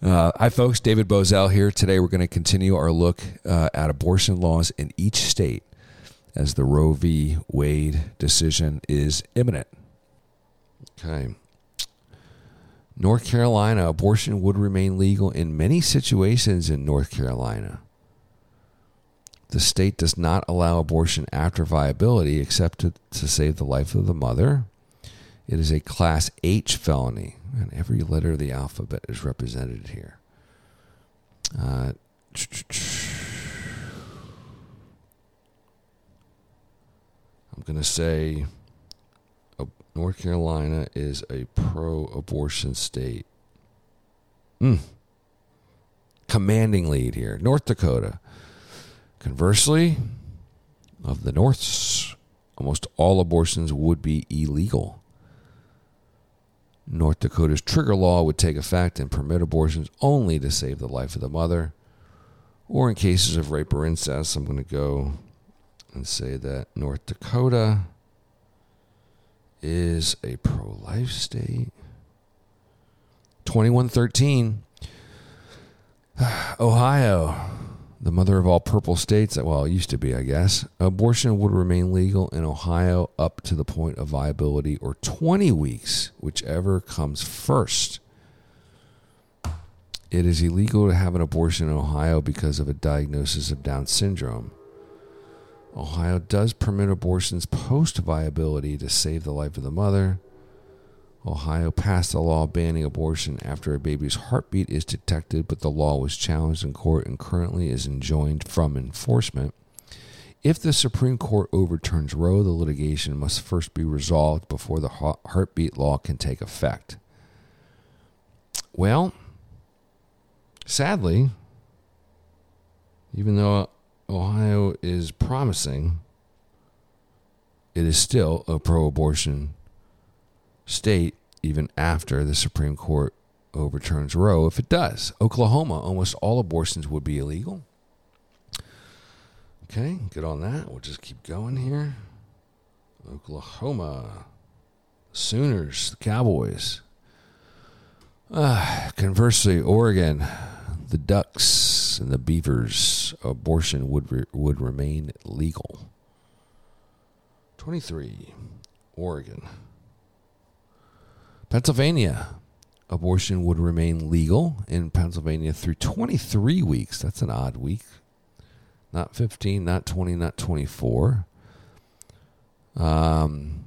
Uh, hi, folks. David Bozell here. Today, we're going to continue our look uh, at abortion laws in each state as the Roe v. Wade decision is imminent. Okay. North Carolina, abortion would remain legal in many situations in North Carolina. The state does not allow abortion after viability except to, to save the life of the mother. It is a Class H felony, and every letter of the alphabet is represented here. Uh, I'm going to say uh, North Carolina is a pro abortion state. Mm. Commanding lead here. North Dakota. Conversely, of the Norths, almost all abortions would be illegal. North Dakota's trigger law would take effect and permit abortions only to save the life of the mother, or in cases of rape or incest. I'm going to go and say that North Dakota is a pro life state. 2113. Ohio, the mother of all purple states, well, it used to be, I guess. Abortion would remain legal in Ohio up to the point of viability or 20 weeks, whichever comes first. It is illegal to have an abortion in Ohio because of a diagnosis of Down syndrome. Ohio does permit abortions post viability to save the life of the mother. Ohio passed a law banning abortion after a baby's heartbeat is detected, but the law was challenged in court and currently is enjoined from enforcement. If the Supreme Court overturns Roe, the litigation must first be resolved before the heartbeat law can take effect. Well, sadly, even though Ohio is promising, it is still a pro abortion state even after the Supreme Court overturns Roe if it does. Oklahoma, almost all abortions would be illegal. Okay, good on that. We'll just keep going here. Oklahoma, Sooners, the Cowboys. Uh, conversely, Oregon, the Ducks and the Beavers, abortion would re- would remain legal. 23, Oregon. Pennsylvania, abortion would remain legal in Pennsylvania through 23 weeks. That's an odd week. Not 15, not 20, not 24. Um,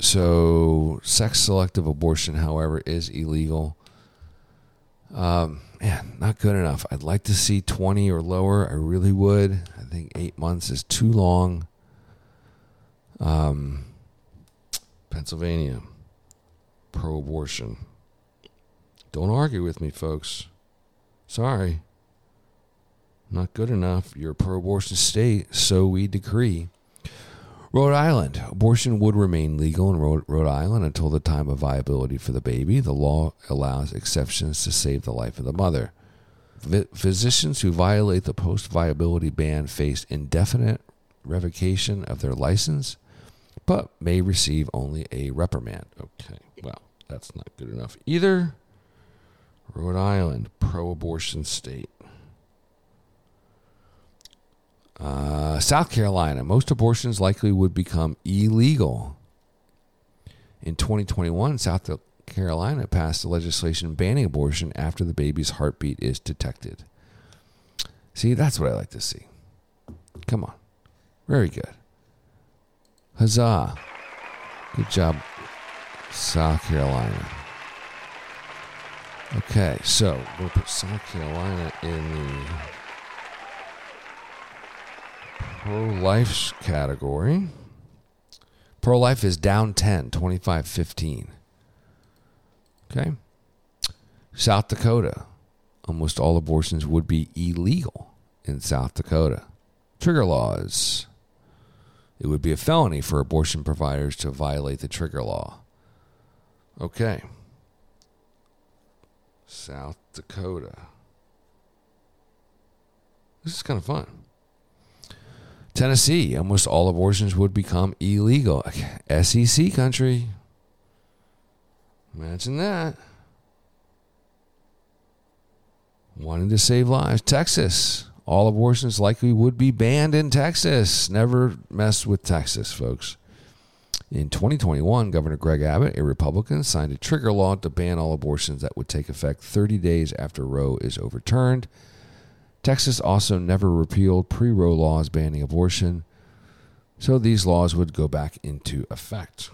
so, sex selective abortion, however, is illegal. Um, man, not good enough. I'd like to see 20 or lower. I really would. I think eight months is too long. Um, Pennsylvania, pro abortion. Don't argue with me, folks. Sorry. Not good enough. You're a pro abortion state, so we decree. Rhode Island. Abortion would remain legal in Rhode, Island until the time of viability for the baby. The law allows exceptions to save the life of the mother. physicians who violate the post viability ban face indefinite revocation of their license but may receive only a reprimand. Okay, well, that's not good enough either. Rhode Island, pro abortion state. Uh, South Carolina, most abortions likely would become illegal. In 2021, South Carolina passed a legislation banning abortion after the baby's heartbeat is detected. See, that's what I like to see. Come on. Very good. Huzzah. Good job, South Carolina. Okay, so we'll put South Carolina in the pro life category. Pro life is down 10, 25 15. Okay. South Dakota. Almost all abortions would be illegal in South Dakota. Trigger laws. It would be a felony for abortion providers to violate the trigger law. Okay. South Dakota. This is kind of fun. Tennessee, almost all abortions would become illegal. SEC country. Imagine that. wanting to save lives. Texas, all abortions likely would be banned in Texas. Never mess with Texas, folks. In 2021, Governor Greg Abbott, a Republican, signed a trigger law to ban all abortions that would take effect 30 days after Roe is overturned. Texas also never repealed pre Roe laws banning abortion, so these laws would go back into effect.